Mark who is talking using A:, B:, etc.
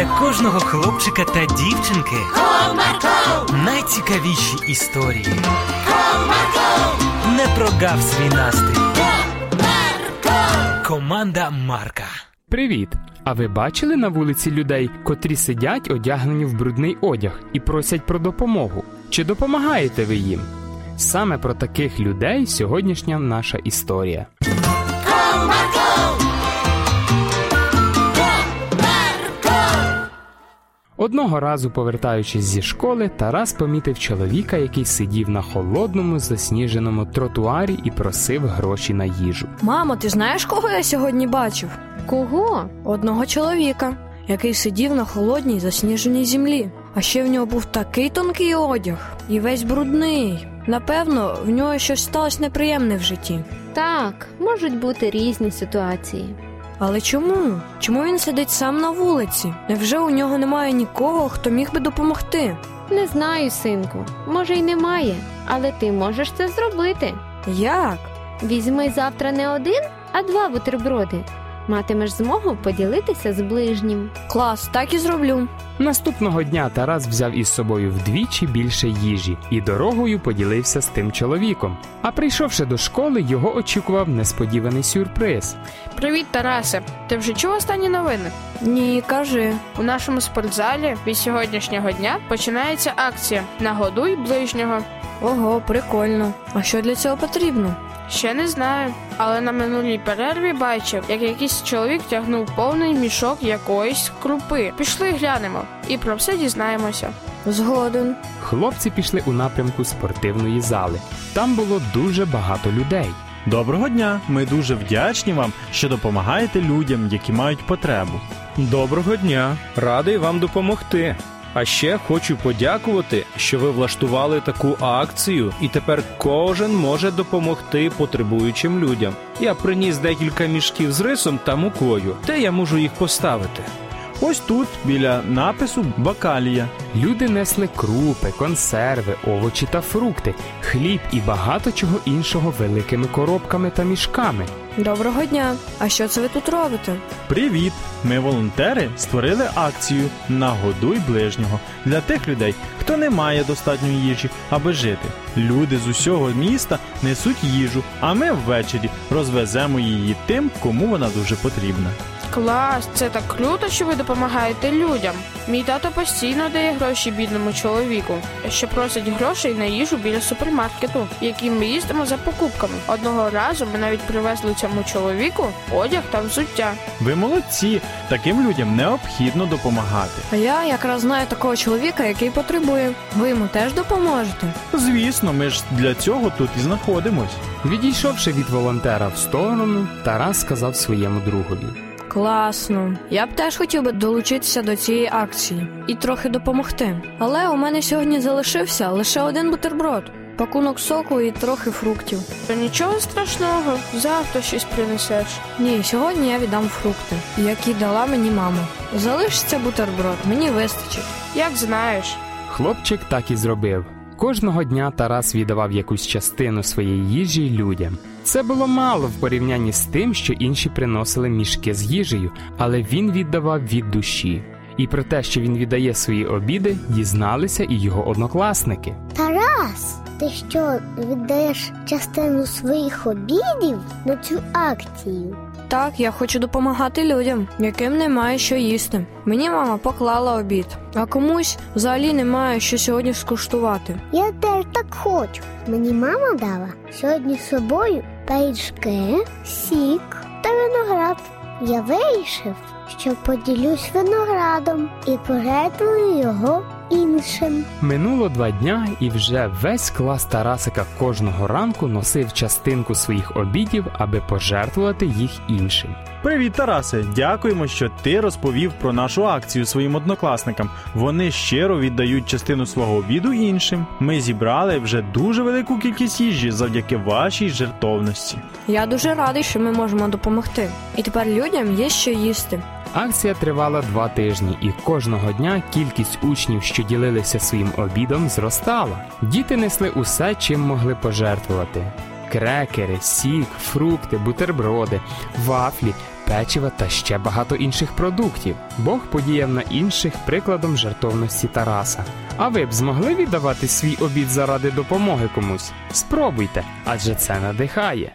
A: для кожного хлопчика та дівчинки
B: Comarco,
A: найцікавіші історії.
B: Comarco,
A: Не прогав свій настрій.
B: Comarco.
A: Команда Марка.
C: Привіт! А ви бачили на вулиці людей, котрі сидять одягнені в брудний одяг і просять про допомогу? Чи допомагаєте ви їм? Саме про таких людей сьогоднішня наша історія. Одного разу, повертаючись зі школи, Тарас помітив чоловіка, який сидів на холодному засніженому тротуарі і просив гроші на їжу.
D: Мамо, ти знаєш, кого я сьогодні бачив?
E: Кого?
D: Одного чоловіка, який сидів на холодній засніженій землі. А ще в нього був такий тонкий одяг і весь брудний. Напевно, в нього щось сталося неприємне в житті.
E: Так, можуть бути різні ситуації.
D: Але чому? Чому він сидить сам на вулиці? Невже у нього немає нікого, хто міг би допомогти?
E: Не знаю, синку. Може, й немає, але ти можеш це зробити.
D: Як?
E: Візьми завтра не один, а два бутерброди. Матимеш змогу поділитися з ближнім.
D: Клас, так і зроблю.
C: Наступного дня Тарас взяв із собою вдвічі більше їжі і дорогою поділився з тим чоловіком. А прийшовши до школи, його очікував несподіваний сюрприз.
F: Привіт, Тарасе! Ти вже чув останні новини?
D: Ні, кажи.
F: У нашому спортзалі від сьогоднішнього дня починається акція Нагодуй ближнього.
D: Ого, прикольно. А що для цього потрібно?
F: Ще не знаю, але на минулій перерві бачив, як якийсь чоловік тягнув повний мішок якоїсь крупи. Пішли глянемо і про все дізнаємося.
D: Згоден.
C: Хлопці пішли у напрямку спортивної зали. Там було дуже багато людей.
G: Доброго дня! Ми дуже вдячні вам, що допомагаєте людям, які мають потребу.
H: Доброго дня, радий вам допомогти. А ще хочу подякувати, що ви влаштували таку акцію, і тепер кожен може допомогти потребуючим людям. Я приніс декілька мішків з рисом та мукою, де я можу їх поставити.
G: Ось тут, біля напису Бакалія.
C: Люди несли крупи, консерви, овочі та фрукти, хліб і багато чого іншого великими коробками та мішками.
D: Доброго дня. А що це ви тут робите?
G: Привіт! Ми, волонтери, створили акцію Нагодуй ближнього для тих людей, хто не має достатньої їжі, аби жити. Люди з усього міста несуть їжу, а ми ввечері розвеземо її тим, кому вона дуже потрібна.
F: Клас, це так круто, що ви допомагаєте людям. Мій тато постійно дає гроші бідному чоловіку, що просить грошей на їжу біля супермаркету, який ми їздимо за покупками. Одного разу ми навіть привезли цьому чоловіку одяг та взуття.
G: Ви молодці! Таким людям необхідно допомагати.
D: А я якраз знаю такого чоловіка, який потребує. Ви йому теж допоможете?
G: Звісно, ми ж для цього тут і знаходимось.
C: Відійшовши від волонтера в сторону, Тарас сказав своєму другові.
D: Класно. Я б теж хотів би долучитися до цієї акції і трохи допомогти. Але у мене сьогодні залишився лише один бутерброд, пакунок соку і трохи фруктів.
F: То нічого страшного, завтра щось принесеш.
D: Ні, сьогодні я віддам фрукти, які дала мені мама. Залишиться бутерброд, мені вистачить.
F: Як знаєш.
C: Хлопчик так і зробив. Кожного дня Тарас віддавав якусь частину своєї їжі людям. Це було мало в порівнянні з тим, що інші приносили мішки з їжею, але він віддавав від душі. І про те, що він віддає свої обіди, дізналися і його однокласники.
I: Тарас, ти що віддаєш частину своїх обідів на цю акцію?
D: Так, я хочу допомагати людям, яким немає що їсти. Мені мама поклала обід, а комусь взагалі немає що сьогодні скуштувати.
I: Я теж так хочу. Мені мама дала сьогодні з собою пиріжки, сік та виноград. Я вирішив, що поділюсь виноградом і пожертвую його іншим.
C: Минуло два дня, і вже весь клас Тарасика кожного ранку носив частинку своїх обідів, аби пожертвувати їх іншим.
G: Привіт, Тарасе! Дякуємо, що ти розповів про нашу акцію своїм однокласникам. Вони щиро віддають частину свого обіду іншим. Ми зібрали вже дуже велику кількість їжі завдяки вашій жертовності.
D: Я дуже радий, що ми можемо допомогти. І тепер людям є що їсти.
C: Акція тривала два тижні, і кожного дня кількість учнів, що ділилися своїм обідом, зростала. Діти несли усе, чим могли пожертвувати: крекери, сік, фрукти, бутерброди, вафлі, печива та ще багато інших продуктів. Бог подіяв на інших прикладом жертовності Тараса. А ви б змогли віддавати свій обід заради допомоги комусь? Спробуйте, адже це надихає.